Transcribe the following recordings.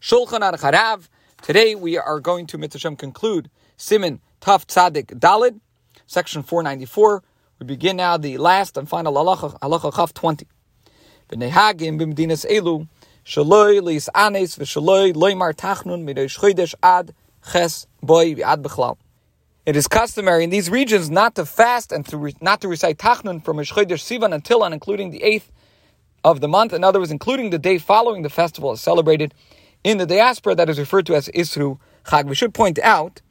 Shulchan Aruch Harav. Today we are going to Mitzvah conclude Simin Taf Tzadik Dalid, section 494. We begin now the last and final halacha, halacha Chaf 20. V'nehagim b'mdinas elu, shaloi liis anes v'shaloi loimar tachnun midosh chodesh ad ches boy ad bechlal. It is customary in these regions not to fast and to re- not to recite tachnun from Chodesh Sivan until and including the eighth of the month. In other words, including the day following the festival is celebrated in the diaspora that is referred to as Isru Chag. We should point out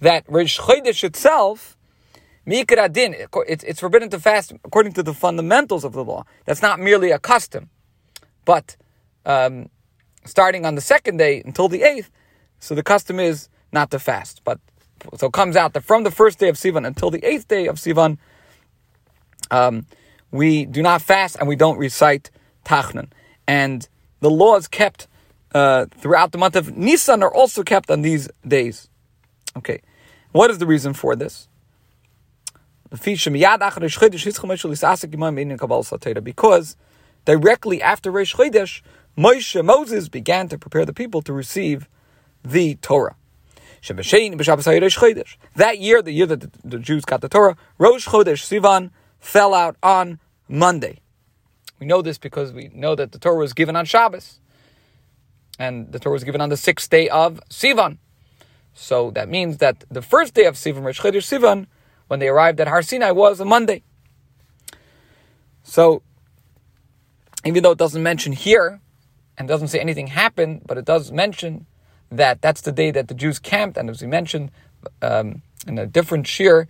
that Rosh Chodesh itself, Mikra it's, it's forbidden to fast according to the fundamentals of the law. That's not merely a custom. But um, starting on the second day until the eighth, so the custom is not to fast. But so it comes out that from the first day of Sivan until the eighth day of Sivan, um, we do not fast and we don't recite Tachnun. And the laws kept uh, throughout the month of Nisan are also kept on these days. Okay, what is the reason for this? Because directly after Reish Chodesh, Moshe Moses began to prepare the people to receive the Torah. That year, the year that the Jews got the Torah, Rosh Chodesh Sivan fell out on Monday. We know this because we know that the Torah was given on Shabbos. And the Torah was given on the sixth day of Sivan. So that means that the first day of Sivan, Rosh Chodesh Sivan, when they arrived at Har Sinai, was a Monday. So, even though it doesn't mention here, and doesn't say anything happened, but it does mention that that's the day that the Jews camped, and as we mentioned um, in a different shiur,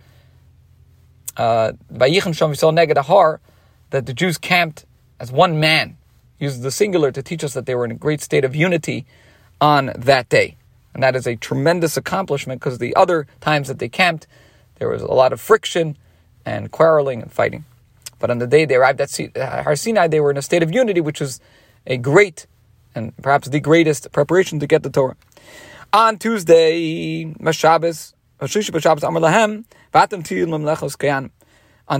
uh, that the Jews camped as one man. Uses the singular to teach us that they were in a great state of unity on that day. And that is a tremendous accomplishment because the other times that they camped, there was a lot of friction and quarreling and fighting. But on the day they arrived at uh, Har Sinai, they were in a state of unity, which was a great and perhaps the greatest preparation to get the Torah. On Tuesday, Mashabas, on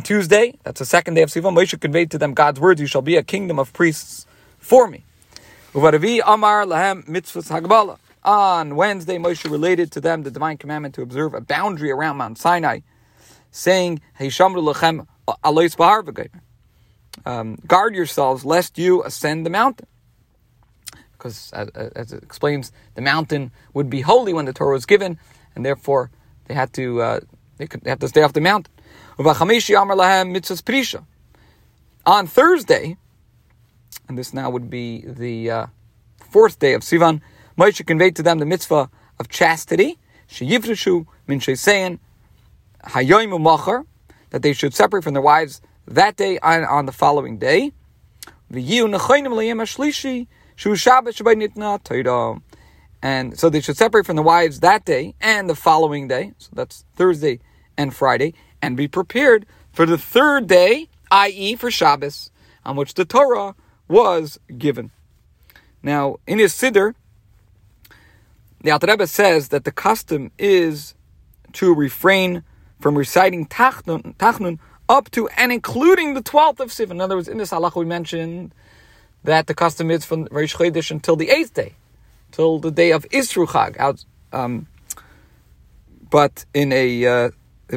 Tuesday, that's the second day of Sivan, Moshe conveyed to them God's words, You shall be a kingdom of priests for me. On Wednesday, Moshe related to them the divine commandment to observe a boundary around Mount Sinai, saying, um, Guard yourselves lest you ascend the mountain. Because, as, as, it explains, the mountain would be holy when the Torah was given, and therefore they had to uh, they could they to stay off the mountain. On Thursday, and this now would be the uh, fourth day of Sivan, Moshe conveyed to them the mitzvah of chastity, sheyivrishu min shesein hayoim umachar, that they should separate from their wives that day and on the following day. And so they should separate from the wives that day and the following day. So that's Thursday and Friday and be prepared for the third day, i.e., for Shabbos, on which the Torah was given. Now, in his Siddur, the Alter Rebbe says that the custom is to refrain from reciting Tachnun, tachnun up to and including the 12th of Sivan. In other words, in this halacha we mentioned that the custom is from Rosh Chodesh until the 8th day, till the day of Isru Chag. Out, um, but in a uh,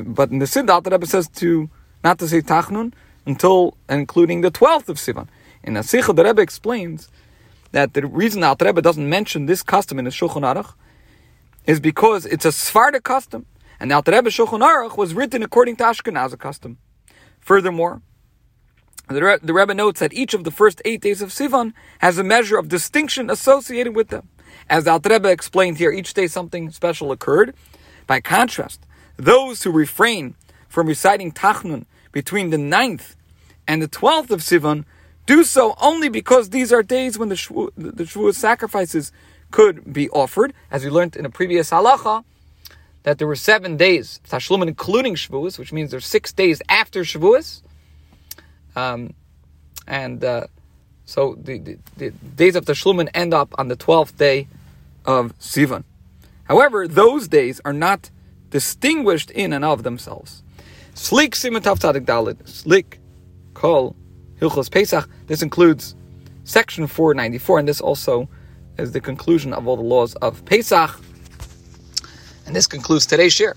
but in the Siddur, the Rebbe says to not to say Tachnun until including the 12th of Sivan. In the Sikha, the Rebbe explains that the reason the Rebbe doesn't mention this custom in the Shulchan Aruch is because it's a Sephardic custom, and the Rebbe Shulchan Aruch was written according to Ashkenaz custom. Furthermore, the, Re- the Rebbe notes that each of the first eight days of Sivan has a measure of distinction associated with them. As the Rebbe explained here, each day something special occurred. By contrast, those who refrain from reciting Tachnun between the ninth and the twelfth of Sivan do so only because these are days when the Shavuot, the sacrifices could be offered, as we learned in a previous halacha, that there were seven days, Tashlumin including Shavuos, which means there's six days after Shavuos. Um, and uh, so the, the, the, days of Tashlumin end up on the 12th day of Sivan. However, those days are not distinguished in and of themselves. Slik siman taf tzadik dalit. Slik kol hilchos pesach. This includes section 494, and this also is the conclusion of all the laws of Pesach. And this concludes today's shiur.